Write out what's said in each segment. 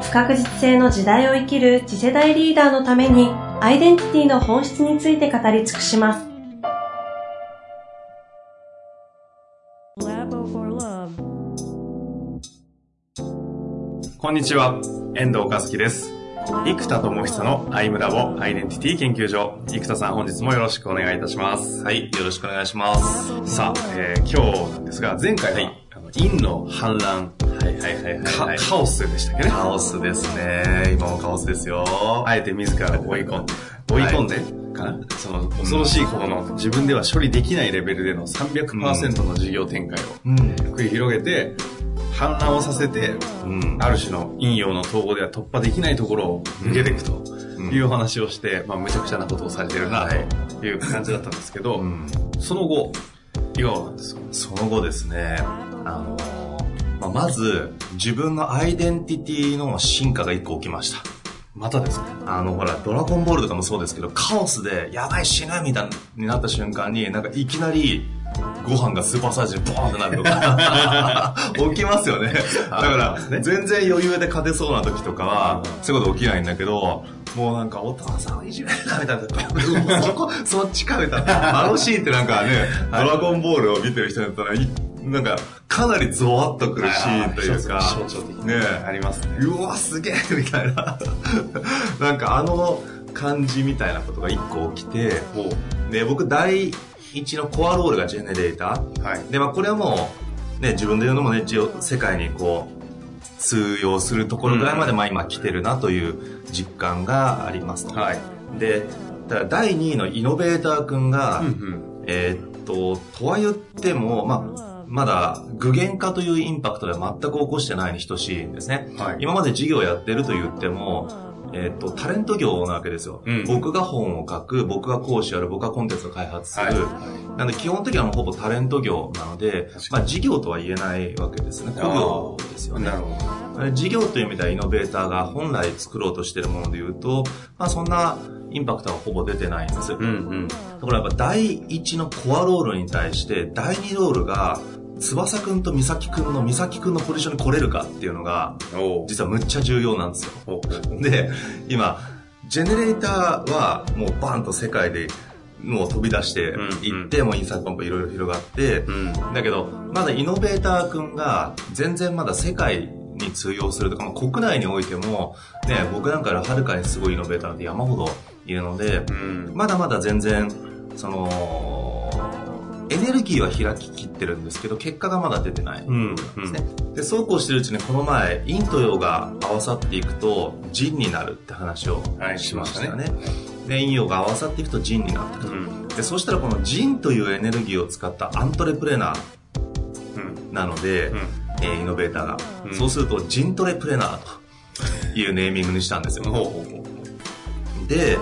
不確実性の時代を生きる次世代リーダーのためにアイデンティティの本質について語り尽くします。こんにちは、遠藤和樹です。生田智久のアイムラボアイデンティティ研究所。生田さん本日もよろしくお願いいたします。はい、よろしくお願いします。さあ、えー、今日なんですが、前回は、はい、あの陰の反乱、はいはいはいはい、カオスでしたっけね。カオスですね。今もカオスですよ。あえて自ら追い込んで、追い込んで、かな、その恐ろしいほどの自分では処理できないレベルでの300%の事業展開を繰り広げて、反乱をさせて、うん、ある種の陰陽の統合では突破できないところを抜けていくという話をして、まあ、むちゃくちゃなことをされてるな、という感じだったんですけど、うん、その後、いかがなんですか？その後ですね、あの、まあ、まず、自分のアイデンティティの進化が一個起きました。またですね。あの、ほら、ドラゴンボールとかもそうですけど、カオスで、やばい死ぬみたいになった瞬間に、なんかいきなり、ご飯がスーパーサイズにボーンってなるとか 起きますよね。だから、全然余裕で勝てそうな時とかは、そういうこと起きないんだけど、もうなんか、お父さんをいじめるな、みたいな。そこ、そっちか、みたいな。あのシーンってなんかね、ドラゴンボールを見てる人だったら、なんか、かなりゾワッとくるシーンというか、象徴的ね。ありますね。うわ、すげえみたいな。なんかあの感じみたいなことが一個起きて、で、僕、第一のコアロールがジェネレーター。はい。で、まあこれはもう、ね、自分で言うのもね、一応世界にこう、通用するところぐらいまで、まあ今来てるなという実感がありますと。はい。で、だから第2位のイノベーター君が、うんうん、えー、っと、とは言っても、まあ、まだ具現化というインパクトでは全く起こしてないに等しいんですね。はい、今まで事業やってると言っても、えっ、と、タレント業なわけですよ、うん、僕が本を書く、僕が講師やる、僕がコンテンツを開発する。はい、なので、基本的にはもうほぼタレント業なので、まあ、事業とは言えないわけですね。工業ですよね。なるほど。事業という意味ではイノベーターが本来作ろうとしているもので言うと、まあ、そんなインパクトはほぼ出てないんです。うんうん。だからやっぱ第一のコアロールに対して、第二ロールが翼くんと美咲くんの美咲くんのポジションに来れるかっていうのが、実はむっちゃ重要なんですよ。で、今、ジェネレーターはもうバンと世界でもう飛び出していって、うん。うん、もうインサイトポンプいろいろ広がって、うん、だけど、まだイノベーターくんが全然まだ世界に通用するとか、まあ、国内においても、ね、僕なんかよりはるかにすごいイノベーターって山ほどいるので、うん、まだまだ全然、その、エネルギーは開ききってるんですけど、結果がまだ出てないんですね。うんうん、で、そうこうしてるうちにこの前、陰と陽が合わさっていくと、腎になるって話をしましたよね。はい、ねで、陰陽が合わさっていくと腎になってくる。うん、で、そしたらこの腎というエネルギーを使ったアントレプレナーなので、うん、えー、イノベーターが。うん、そうすると、ジントレプレナーというネーミングにしたんですよ。で、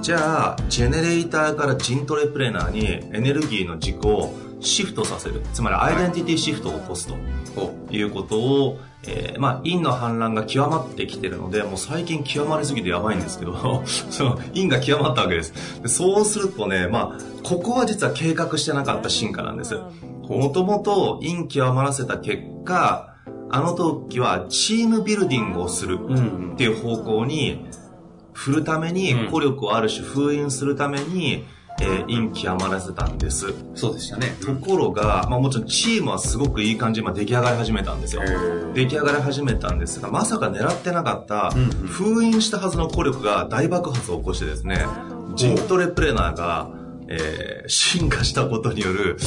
じゃあ、ジェネレーターからジントレプレーナーにエネルギーの軸をシフトさせる。つまりアイデンティティシフトを起こすということを、えー、まあ、陰の反乱が極まってきてるので、もう最近極まりすぎてやばいんですけど、その陰が極まったわけです。でそうするとね、まあ、ここは実は計画してなかった進化なんです。もともと陰極まらせた結果、あの時はチームビルディングをするっていう方向に、振るために、孤力をある種封印するために、えー、陰極まらせたんです。そうでしたね。ところが、まあもちろんチームはすごくいい感じで出来上がり始めたんですよ。出来上がり始めたんですが、まさか狙ってなかった、封印したはずの孤力が大爆発を起こしてですね、ジントレプレーナーが、えー、進化したことによる、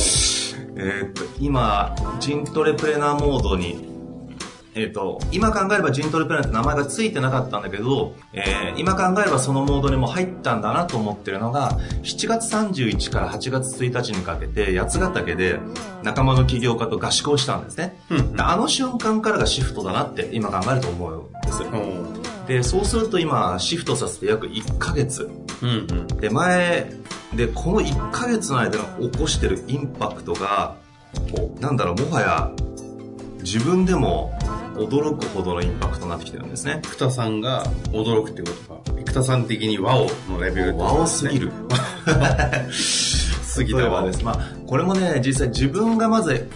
えー、っと、今、ジントレプレーナーモードにえっ、ー、と、今考えればジントルプランって名前が付いてなかったんだけど、えー、今考えればそのモードにも入ったんだなと思ってるのが、7月31から8月1日にかけて、八ヶ岳で仲間の起業家と合宿をしたんですね。うん、あの瞬間からがシフトだなって今考えると思うんです。で、そうすると今、シフトさせて約1ヶ月。うんうん、で、前、で、この1ヶ月の間に起こしてるインパクトが、なんだろう、もはや、自分でも驚くほどのインパクトになってきてるんですね。生田さんが驚くってことか。生田さん的にワオのレベル、ね、ワオすぎる。すぎたワです。まあ、これもね、実際自分がまず、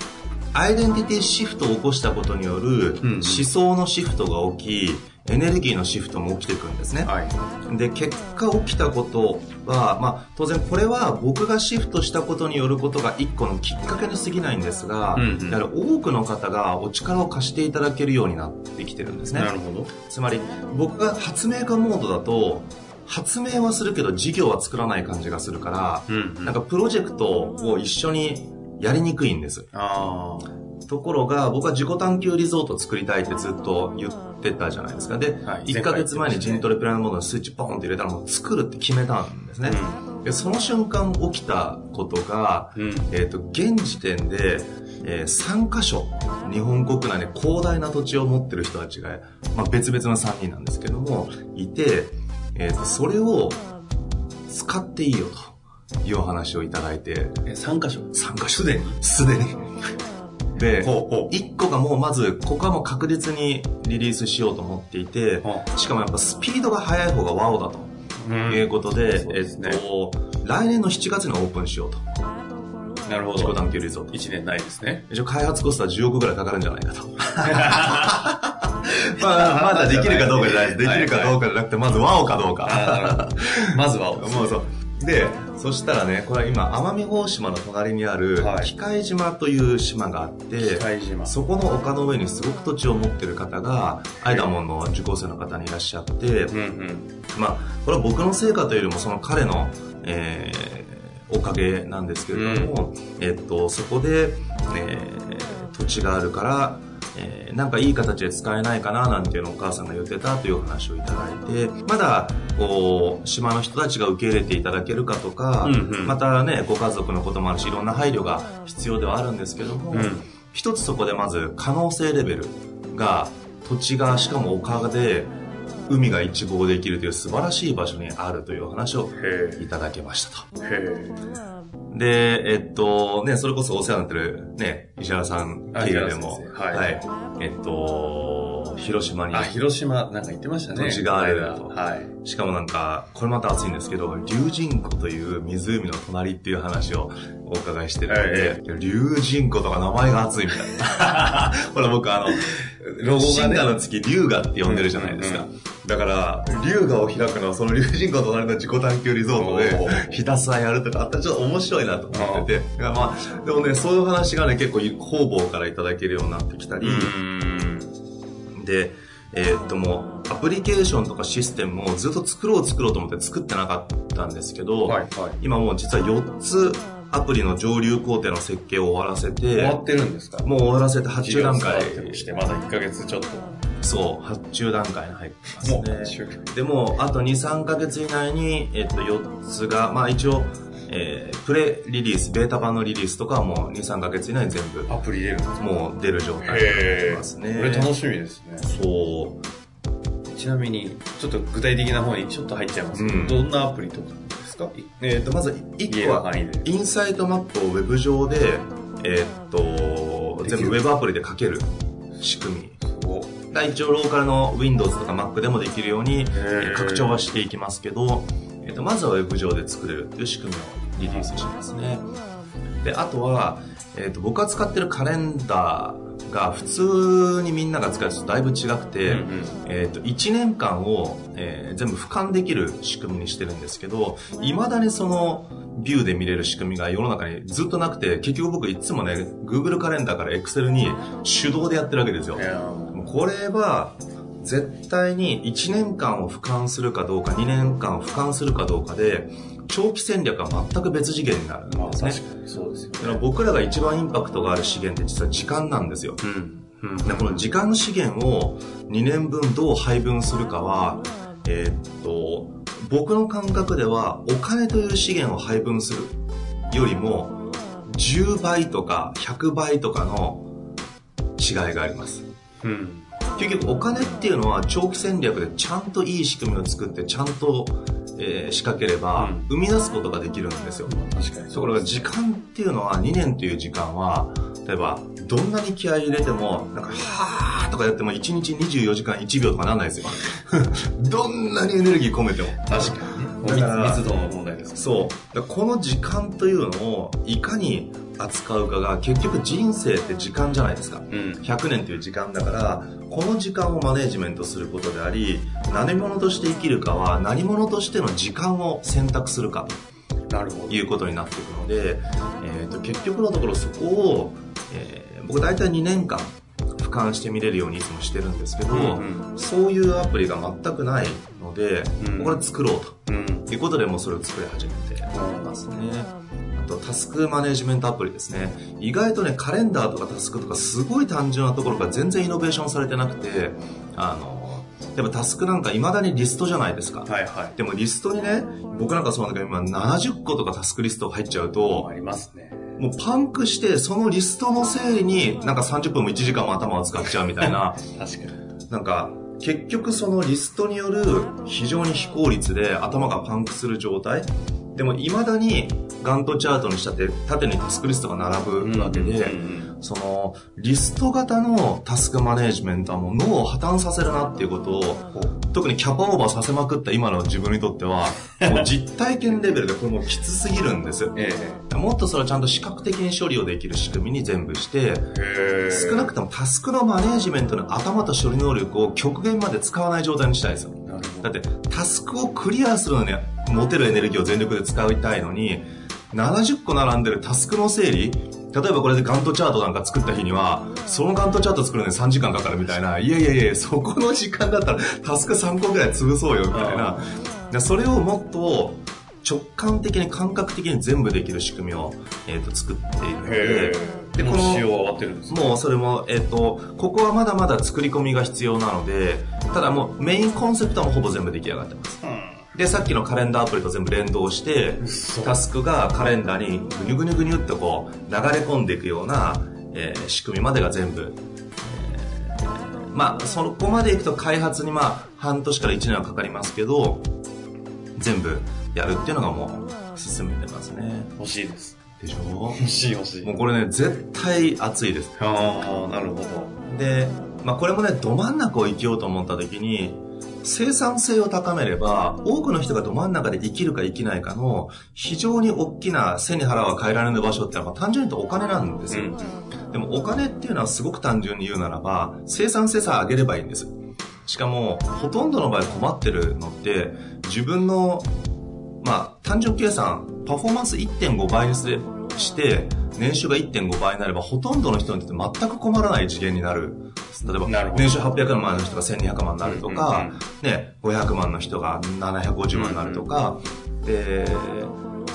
アイデンティティシフトを起こしたことによる思想のシフトが起き、エネルギーのシフトも起きていくんですね。はい、で、結果起きたことは、まあ、当然これは僕がシフトしたことによることが一個のきっかけに過ぎないんですが、うんうん、やはり多くの方がお力を貸していただけるようになってきてるんですね。なるほど。つまり、僕が発明家モードだと、発明はするけど事業は作らない感じがするから、うんうん、なんかプロジェクトを一緒にやりにくいんです。あところが、僕は自己探求リゾートを作りたいってずっと言ってたじゃないですか。で、はい、1ヶ月前にジントレプランモードのスイッチポンって入れたらもう作るって決めたんですね。うん、でその瞬間起きたことが、うん、えっ、ー、と、現時点で、えー、3カ所、日本国内で広大な土地を持ってる人たちが、まあ、別々の3人なんですけども、いて、えっ、ー、と、それを使っていいよというお話をいただいて。え、3カ所 ?3 カ所。すでにすでに。で、1個がもうまず、ここはもう確実にリリースしようと思っていて、しかもやっぱスピードが速い方がワオだと。いうことで、うん、えっと、来年の7月にオープンしようと。なるほど。自己探求リゾート。1年ないですね。一応開発コストは10億ぐらいかかるんじゃないかと。まあ、まだできるかどうかじゃないです。できるかどうかじゃなくて、まずワオかどうか。まずワオ。もうそう。で、そしたらね、これは今、奄美大島の隣にある、機械島という島があって、そこの丘の上にすごく土地を持ってる方が、アイダモンの受講生の方にいらっしゃって、うんうん、まあ、これは僕の成果というよりも、その彼の、えー、おかげなんですけれども、うん、えっと、そこで、えー、土地があるから、えー、なんかいい形で使えないかななんていうのをお母さんが言ってたという話をいただいて、まだ、こう、島の人たちが受け入れていただけるかとか、うんうん、またね、ご家族のこともあるし、いろんな配慮が必要ではあるんですけども、うん、一つそこでまず可能性レベルが、土地がしかも丘で、海が一望できるという素晴らしい場所にあるという話をいただきましたと。で、えっと、ね、それこそお世話になってる、ね、石原さん経由でも、はい、はい。えっと、広島に。あ、広島、なんか言ってましたね。土地があると。はい。しかもなんか、これまた熱いんですけど、龍神湖という湖の隣っていう話をお伺いしてるので、え龍神湖とか名前が熱いみたいな。ほら僕あの、ロゴがね。進化の月、龍河って呼んでるじゃないですか。うんうんだから、龍河を開くのはその龍神湖隣の自己探求リゾートで、ひたすらやるとかあったらちょっと面白いなと思ってて。まあ、でもね、そういう話がね、結構方々からいただけるようになってきたり、で、えー、っともう、アプリケーションとかシステムもずっと作ろう作ろうと思って作ってなかったんですけど、はいはい、今もう実は4つアプリの上流工程の設計を終わらせて、終わってるんですか？もう終わらせて発注段階。してまだ1ヶ月ちょっと。そう、発注段階に入ってますね。でも、あと2、3ヶ月以内に、えっと、4つが、まあ一応、えー、プレリリース、ベータ版のリリースとかはもう2、3ヶ月以内に全部。アプリ入れるもう出る状態になってますね。これ楽しみですね。そう。ちなみに、ちょっと具体的な方にちょっと入っちゃいますけど、うん、どんなアプリとかですか？えっ、ー、と、まず1個は、インサイトマップをウェブ上で、えっ、ー、と、全部ウェブアプリで書ける仕組み。一応ローカルの Windows とか Mac でもできるように拡張はしていきますけど、えー、とまずは Web 上で作れるっていう仕組みをリリースしますね。で、あとは、えー、と僕が使ってるカレンダーが普通にみんなが使うとだいぶ違くて、うんうん、えー、と1年間を、えー、全部俯瞰できる仕組みにしてるんですけど、いまだにそのビューで見れる仕組みが世の中にずっとなくて、結局僕いつもね、Google カレンダーから Excel に手動でやってるわけですよ。これは、絶対に1年間を俯瞰するかどうか、2年間を俯瞰するかどうかで、長期戦略は全く別次元になるんですね。そうですよ、ね、僕らが一番インパクトがある資源って実は時間なんですよ。うんうん、でこの時間の資源を2年分どう配分するかは、えー、っと、僕の感覚ではお金という資源を配分するよりも10倍とか100倍とかの違いがあります。うん、結局お金っていうのは長期戦略でちゃんといい仕組みを作ってちゃんと、えー、仕掛ければ生み出すことができるんですよ、確かに。ところが時間っていうのは2年という時間は例えばどんなに気合い入れてもなんかはーとかやっても1日24時間1秒とかならないですよ。どんなにエネルギー込めても。確かにね。だから密度の問題ですそう。この時間というのをいかに扱うかが結局人生って時間じゃないですか、うん、100年という時間だからこの時間をマネジメントすることであり何者として生きるかは何者としての時間を選択するかということになっていくので、えーと、結局のところそこを、えー、僕大体2年間俯瞰して見れるようにいつもしてるんですけど、うんうん、そういうアプリが全くないので、うん、これ作ろうと、うん、いうことでもうそれを作り始めてますね。とタスクマネジメントアプリですね。意外とね、カレンダーとかタスクとかすごい単純なところが全然イノベーションされてなくて、あの、やっぱタスクなんか未だにリストじゃないですか。はいはい。でもリストにね、僕なんかそうなんだけど今70個とかタスクリスト入っちゃうと、ありますね。もうパンクして、そのリストの整理になんか30分も1時間も頭を使っちゃうみたいな。確かに。なんか、結局そのリストによる非常に非効率で頭がパンクする状態でも未だにガントチャートにしたって縦にタスクリストが並ぶわけで、そのリスト型のタスクマネジメントはもう脳を破綻させるなっていうことを特にキャパオーバーさせまくった今の自分にとっては もう実体験レベルでこれもうきつすぎるんです、えもっとそれをちゃんと視覚的に処理をできる仕組みに全部して少なくともタスクのマネジメントの頭と処理能力を極限まで使わない状態にしたいですよ。だってタスクをクリアするのに持てるエネルギーを全力で使いたいのに70個並んでるタスクの整理？例えばこれでガントチャートなんか作った日には、そのガントチャート作るのに3時間かかるみたいな、いやいやいや、そこの時間だったらタスク3個ぐらい潰そうよみたいな。それをもっと直感的に感覚的に全部できる仕組みを、えー、と作っているので、で、この、仕様は終わってるんですもうそれも、えっ、ー、と、ここはまだまだ作り込みが必要なので、ただもうメインコンセプトもほぼ全部出来上がってます。うんで、さっきのカレンダーアプリと全部連動して、タスクがカレンダーにぐにゅぐにゅぐにゅってこう、流れ込んでいくような、えー、仕組みまでが全部、えー、まあ、そこまでいくと開発にまあ、半年から1年はかかりますけど、全部やるっていうのがもう、進めてますね。欲しいです。でしょ？欲しい欲しい。もうこれね、絶対熱いです。ああ、なるほど。で、まあこれもね、ど真ん中を生きようと思った時に、生産性を高めれば、多くの人がど真ん中で生きるか生きないかの非常に大きな背に腹は変えられぬ場所ってのは単純に言うとお金なんですよ。うん、でもお金っていうのはすごく単純に言うならば、生産性さえ上げればいいんです。しかも、ほとんどの場合困ってるのって、自分の、まあ、単純計算、パフォーマンス1.5倍にして、年収が1.5倍になれば、ほとんどの人にとって全く困らない次元になる。例えば、年収800万の人が1200万になるとか、ね、500万の人が750万になるとか、で、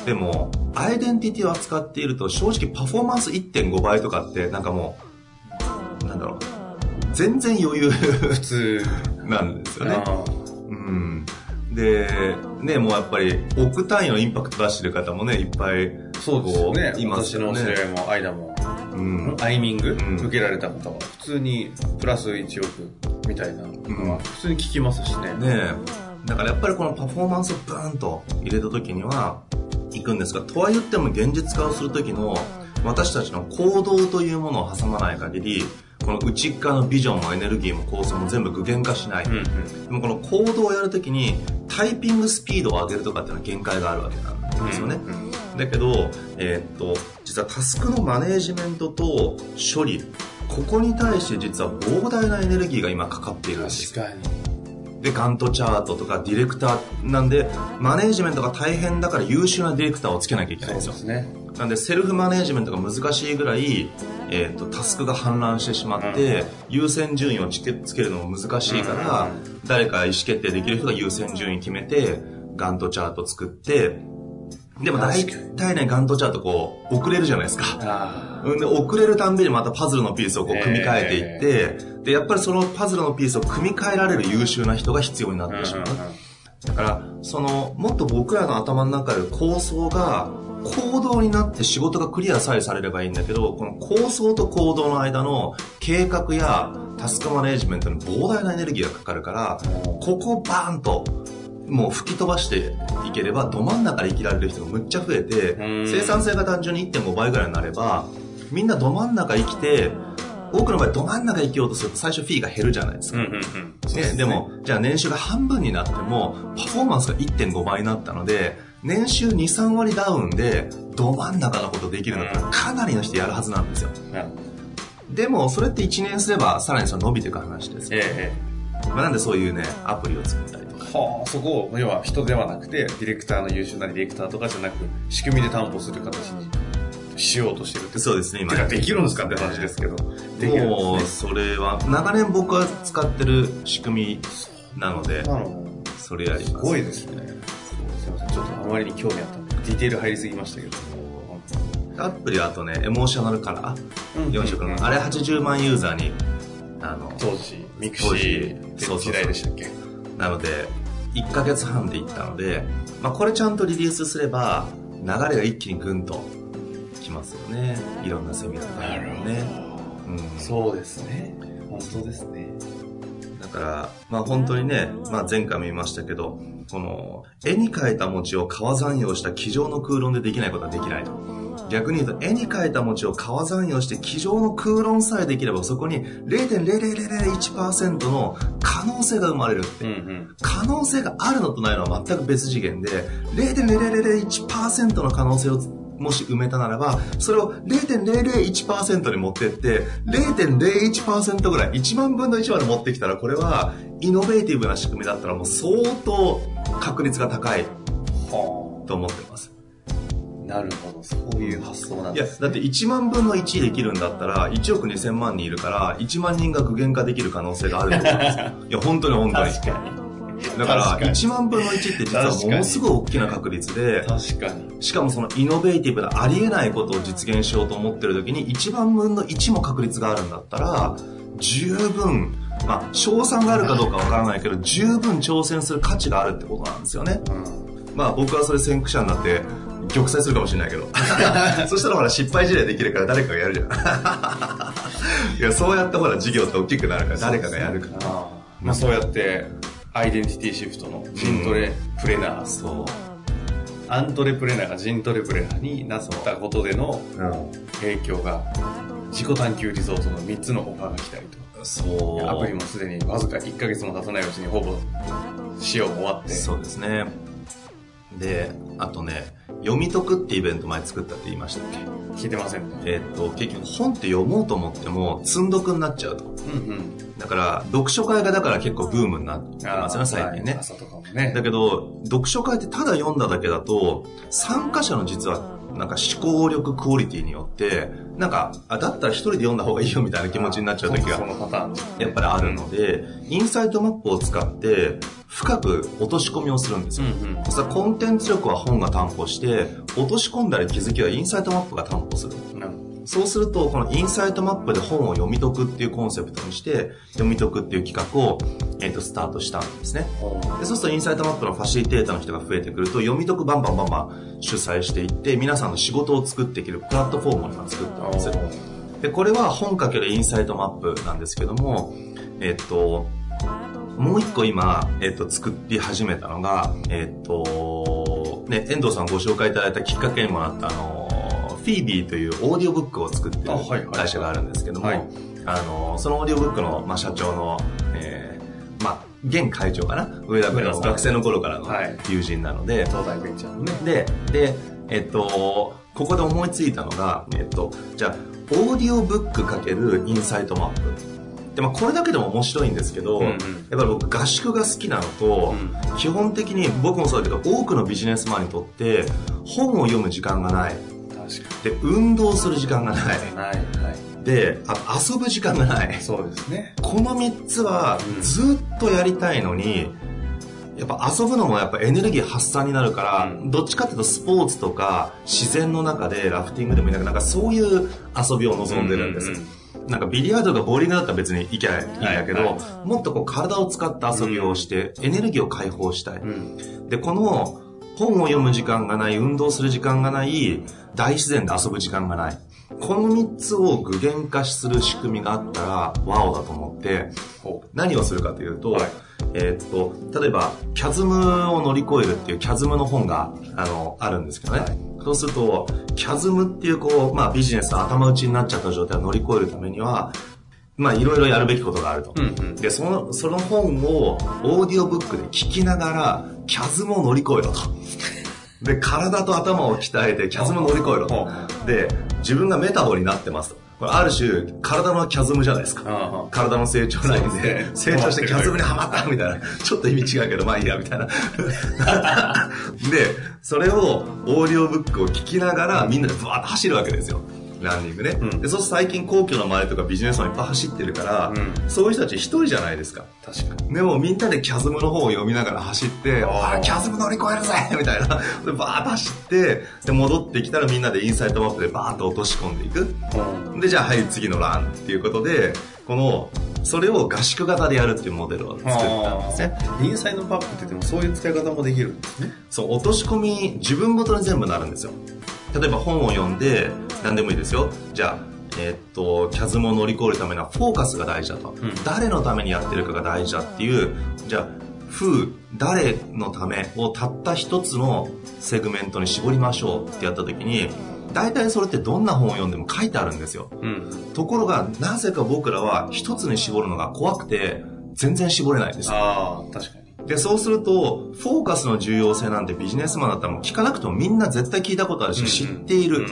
でも、アイデンティティを扱っていると、正直パフォーマンス1.5倍とかって、なんかもう、なんだろう、全然余裕。普通なんですよね。うん。で、ね、もうやっぱり、億単位のインパクト出してる方もね、いっぱい、そうですよね。私の知り合いも、間も、うん、アイミング、うん、受けられた方は、普通にプラス1億みたいなのは、普通に聞きますしね。ねだからやっぱりこのパフォーマンスをブーンと入れた時には、行くんですが、とは言っても現実化をする時の、私たちの行動というものを挟まない限り、この内側のビジョンもエネルギーも構想も全部具現化しない、うんうん、でもこの行動をやるときにタイピングスピードを上げるとかっていうのは限界があるわけなんですよね、だけど、えー、っと実はタスクのマネージメントと処理ここに対して実は膨大なエネルギーが今かかっているんです確かに。で、ガントチャートとかディレクターなんで、マネージメントが大変だから優秀なディレクターをつけなきゃいけないんですよ。そうですね。なんで、セルフマネージメントが難しいぐらい、えっ、ー、と、タスクが氾濫してしまって、うん、優先順位をつけつけるのも難しいから、うん、誰か意思決定できる人が優先順位決めて、ガントチャート作って、でも大体ね、ガントチャートこう、遅れるじゃないですか。で、遅れるたんびにまたパズルのピースをこう組み替えていって、えー、で、やっぱりそのパズルのピースを組み替えられる優秀な人が必要になってしまう。だから、その、もっと僕らの頭の中で構想が、行動になって仕事がクリアさえされればいいんだけど、この構想と行動の間の計画やタスクマネジメントに膨大なエネルギーがかかるから、ここをバーンともう吹き飛ばしていければ、ど真ん中で生きられる人がむっちゃ増えて、生産性が単純に1.5倍ぐらいになれば、みんなど真ん中生きて、多くの場合ど真ん中生きようとすると最初フィーが減るじゃないですか。ででも、じゃあ年収が半分になっても、パフォーマンスが1.5倍になったので、年収2、3割ダウンで、ど真ん中のことできるのかかなりの人やるはずなんですよ。でも、それって1年すれば、さらにその伸びていく話です。ええ。まあ、なんでそういうね、アプリを作ったり。はあ、そこを、要は人ではなくて、ディレクターの優秀なディレクターとかじゃなく、仕組みで担保する形にしようとしてるそうですね、今。できるんですかって話ですけど。できる、ね、もう、それは、長年僕は使ってる仕組みなので、それやります。すごいですね。すいません、ちょっとあまりに興味あった。ディテール入りすぎましたけど。アプリあとね、エモーショナルカラー、うん、4色の、あれ80万ユーザーに、あの、当時、 mixi って時代でしたっけ？なので、1ヶ月半でいったので、まあこれちゃんとリリースすれば、流れが一気にぐんときますよね。いろんなセミナーがあるよね。うん、そうですね。本当ですね。だから、まあ本当にね、まあ前回も言いましたけど、この、絵に描いた餅を川残用した机上の空論でできないことはできないと。逆に言うと、絵に描いた餅を川残用して机上の空論さえできれば、そこに0.00001%の可能性が生まれるって、うんうん、可能性があるのとないのは全く別次元で、0.0001%の可能性をもし埋めたならば、それを0.001%に持ってって、0.01%ぐらい、1万分の1まで持ってきたら、これは、イノベーティブな仕組みだったらもう相当確率が高いと思ってます。なるほど、そういう発想なんです、ね、いや、だって1万分の1できるんだったら、1億2000万人いるから、1万人が具現化できる可能性があると思うんですよ。いや、本当に本当に。確かに。だから、1万分の1って実はものすごい大きな確率で、確かに。しかもそのイノベーティブなありえないことを実現しようと思ってる時に、1万分の1も確率があるんだったら、十分、まあ、賞賛があるかどうかわからないけど、十分挑戦する価値があるってことなんですよね。うん、まあ、僕はそれ先駆者になって、玉砕するかもしれないけど。そしたらほら失敗事例できるから誰かがやるじゃん。いや、そうやってほら事業って大きくなるから誰かがやるから。まあそうやってアイデンティティシフトのントレプレナー、そう。アントレプレナーがジントレプレナーになったことでの影響が自己探求リゾートの3つのオファーが来たりと。そう。アプリもすでにわずか1ヶ月も経たないうちにほぼ使用終わって。そうですねであとね読み解くってイベント前作ったって言いましたっけ？聞いてません。えー、っと結局本って読もうと思っても積んどくになっちゃうと、うんうん、だから読書会がだから結構ブームになってますよね最近ね。朝とかもね。だけど読書会ってただ読んだだけだと参加者の質なんか思考力クオリティによって、なんか、あ、だったら一人で読んだ方がいいよみたいな気持ちになっちゃう時が、やっぱりあるので、インサイトマップを使って、深く落とし込みをするんですよ。うんうん、そコンテンツ力は本が担保して、落とし込んだり気づきはインサイトマップが担保する。そうすると、このインサイトマップで本を読み解くっていうコンセプトにして、読み解くっていう企画を、えっ、ー、と、スタートしたんですね。でそうすると、インサイトマップのファシリテーターの人が増えてくると、読み解くバンバンバンバン主催していって、皆さんの仕事を作っていけるプラットフォームを今作ったんですよ。で、これは本かけるインサイトマップなんですけども、えっ、ー、と、もう一個今、えっ、ー、と、作り始めたのが、えっ、と、ね、遠藤さんご紹介いただいたきっかけにもなった、あの、 FeBe というオーディオブックを作ってる会社があるんですけども、はい。はい、あの、そのオーディオブックの、まあ、社長の、えー、まあ、現会長かな？上田君の学生の頃からの友人なので、東大ベンチャーのね。で、で、えっと、ここで思いついたのが、えっと、じゃあ、オーディオブックかけるインサイトマップ。でもこれだけでも面白いんですけど、うんうん、やっぱり僕合宿が好きなのと、うん、基本的に僕もそうだけど多くのビジネスマンにとって本を読む時間がないで運動する時間がない、はいはい、であ遊ぶ時間がない。そうですね。この3つはずっとやりたいのに、うん、やっぱ遊ぶのもやっぱエネルギー発散になるから、うん、どっちかっていうとスポーツとか自然の中でラフティングでもいいんだけどなんかそういう遊びを望んでるんです、うんうんうん。なんかビリヤードがボーリングだったら別に行きゃいいんだけど、はい。はい、もっとこう体を使った遊びをして、エネルギーを解放したい。うん、で、この、本を読む時間がない、運動する時間がない、大自然で遊ぶ時間がない。この3つを具現化する仕組みがあったら、ワオだと思って、何をするかというと、はい、えー、っと、例えば、キャズムを乗り越えるっていうキャズムの本が、あの、あるんですけどね。はい、そうすると、キャズムっていう、こう、まあ、ビジネス頭打ちになっちゃった状態を乗り越えるためには、まあ、いろいろやるべきことがあると。うんうん、で、その、その本を、オーディオブックで聞きながら、キャズムを乗り越えろと。で、体と頭を鍛えて、キャズムを乗り越えろと。で、自分がメタボになってますと。これある種、体のキャズムじゃないですか。体の成長ラインで、成長してキャズムにはまったみたいな。ちょっと意味違うけど、まあいいや、みたいな。で、それを、オーディオブックを聞きながら、みんなでブワーッと走るわけですよ。ランニングね。うん、で、そうすると最近皇居の周りとかビジネスマンいっぱい走ってるから、うん、そういう人たち一人じゃないですか。確かに。でもみんなでキャズムの本を読みながら走って、あキャズム乗り越えるぜ みたいな。で、バーッと走って、で、戻ってきたらみんなでインサイトマップでバーッと落とし込んでいく。うん、で、じゃあはい、次のランっていうことで、この、それを合宿型でやるっていうモデルを作ったんですね。インサイドパップって言ってもそういう使い方もできるんですね。そう、落とし込み、自分ごとに全部なるんですよ。例えば本を読んで、何でもいいですよ。じゃあ、えー、っと、キャズムを乗り越えるためのフォーカスが大事だと、うん、誰のためにやってるかが大事だっていう、じゃあ、風、誰のためをたった一つのセグメントに絞りましょうってやった時に、大体それってどんな本を読んでも書いてあるんですよ。うん、ところが、なぜか僕らは一つに絞るのが怖くて、全然絞れないんですよ。ああ、確かに。で、そうすると、フォーカスの重要性なんてビジネスマンだったらもう聞かなくてもみんな絶対聞いたことあるし、知っている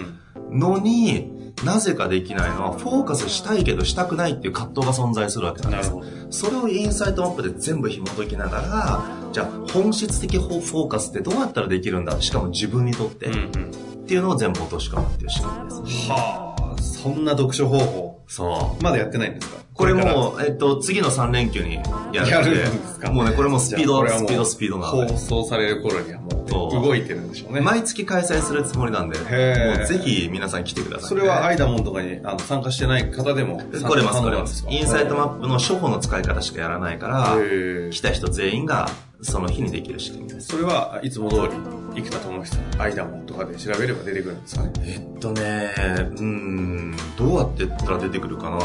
のに、なぜかできないのは、フォーカスしたいけどしたくないっていう葛藤が存在するわけなんです。それをインサイトマップで全部紐解きながら、じゃあ本質的フォーカスってどうやったらできるんだ？しかも自分にとって、うんうん、っていうのを全部落とし込むっていう仕組みです。はあ、そんな読書方法。そう。まだやってないんですか？これも、えっと、次の3連休にやるんで。んですかもうね、これもスピード、スピード、スピードな。放送される頃にはもう、動いてるんでしょうね。毎月開催するつもりなんで、もうぜひ皆さん来てください、それはアイダモンとかにあの参加してない方でも来れます、来れます。インサイトマップの初歩の使い方しかやらないから、来た人全員がその日にできる仕組みです。それはいつも通り、生田智久のアイダモンとかで調べれば出てくるんですかねえっとね、うん、どうやって言ったら出てくるかなウ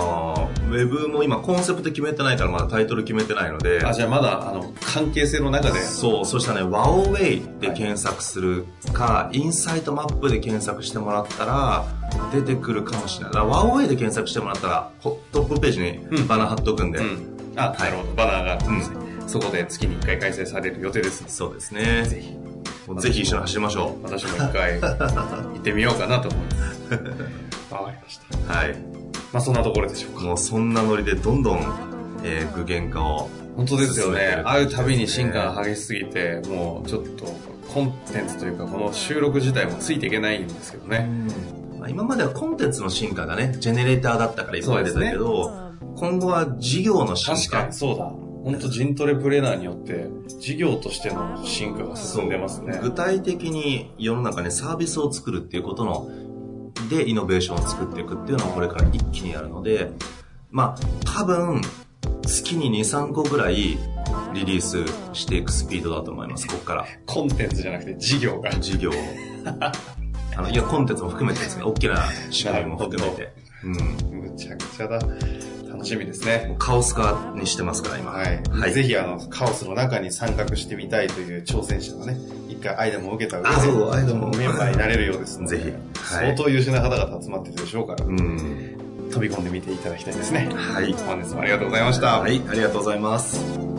ェブも今コンセプト決めてないからまだタイトル決めてないので。あ、じゃあまだ、あの、関係性の中で。そう、そしたらね、ワオウェイで検索するか、はい、インサイトマップで検索してもらったら、出てくるかもしれない。ワオウェイで検索してもらったら、トップページにバナー貼っとくんで。うんうん、あ、なるほど。バナーがあってですね。うんそこで月に1回開催される予定です。そうですね。ぜひ。ぜひ一緒に走りましょう。私も一回 行ってみようかなと思います。わかりました。はい。まあそんなところでしょうか。もうそんなノリでどんどん、えー、具現化を。本当ですよね。会うたびに進化が激しすぎて、もうちょっとコンテンツというかこの収録自体もついていけないんですけどね。まあ、今まではコンテンツの進化がね、ジェネレーターだったからいっぱい出たけど、ね、今後は事業の進化。確かにそうだ。本当人トレプレーナーによって事業としての進化が進んでますね。具体的に世の中にサービスを作るっていうことのでイノベーションを作っていくっていうのはこれから一気にやるので、まあ多分月に2、3個ぐらいリリースしていくスピードだと思います、ここから。コンテンツじゃなくて事業が。事業。あの、いや、コンテンツも含めてですね、大きな仕組みも含めて。うん。むちゃくちゃだ。楽しみですね。カオス化にしてますから、今。はい。はい、ぜひ、あの、カオスの中に参画してみたいという挑戦者がね、一回アイデも受けた上で、あ、そう、アイデも。メンバーになれるようですぜひ。相当優秀な方が集まってるでしょうから、うん。飛び込んでみていただきたいですね。はい。本日もありがとうございました。はい、ありがとうございます。